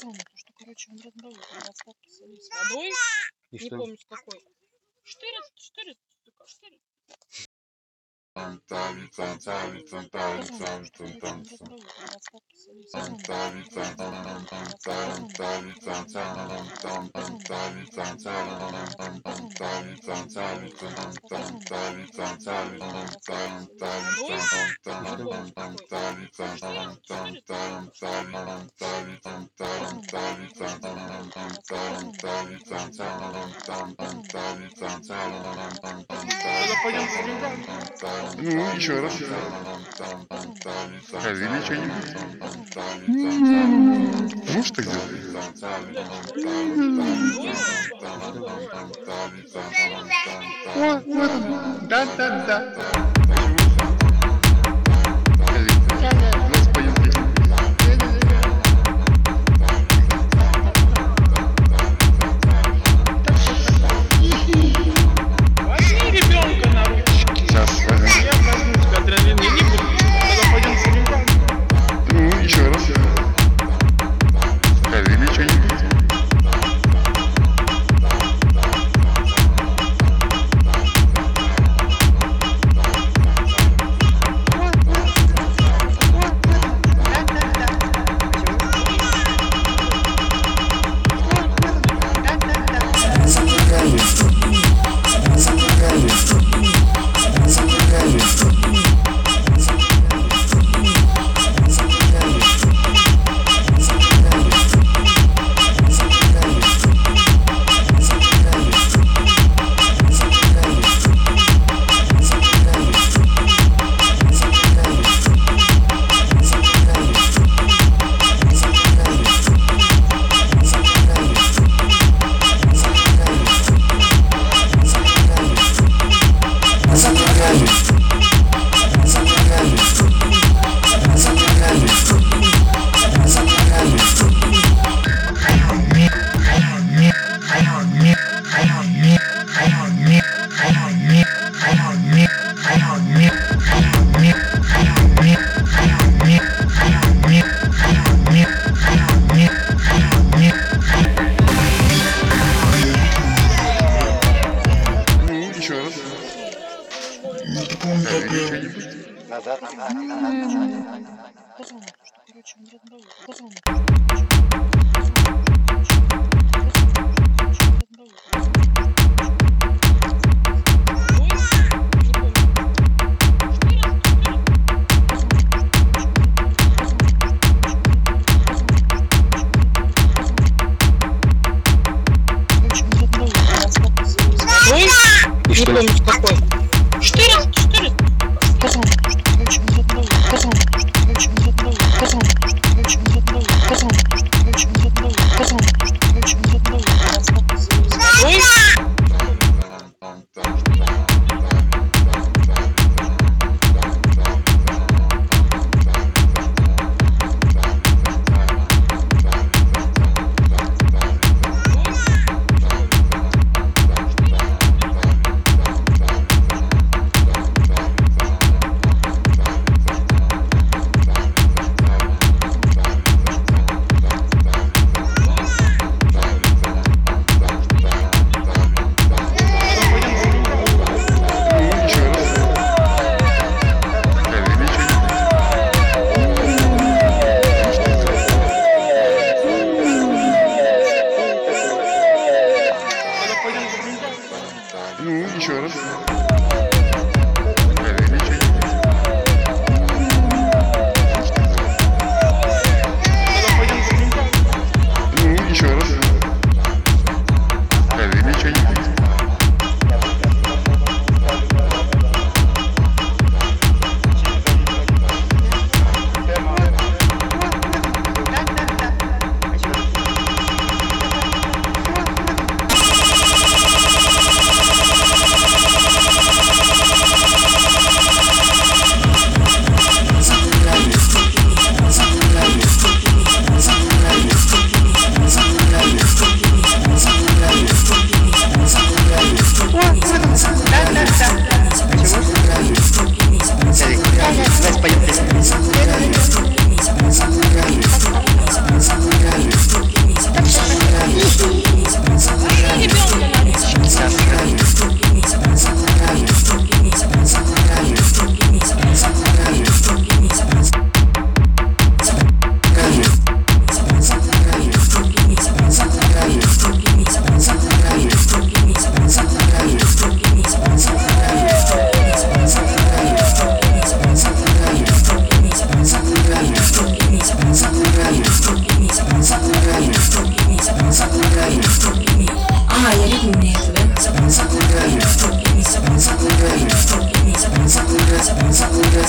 сезона, потому что, короче, он разбавил отставки с водой. И не что? помню с какой. Четыре, штырит, четыре. Ela pode М-м-м. Ну, еще раз. Разве ничего не будет? Муж так делает. Да-да-да. Газон. Газон. Газон. Короче, он рядом. Газон. Ну, еще раз.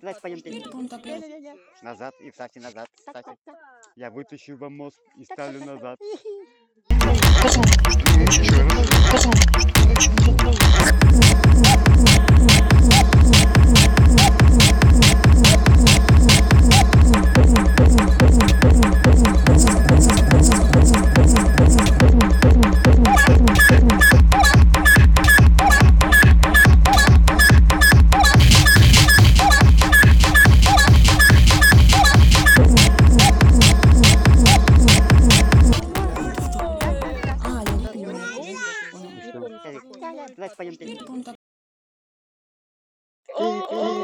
Давайте пойдемте. Назад и вставьте назад. Вставьте. Я вытащу вам мозг и ставлю назад. Ну, еще раз. Hola, Black Punto. Oh, oh,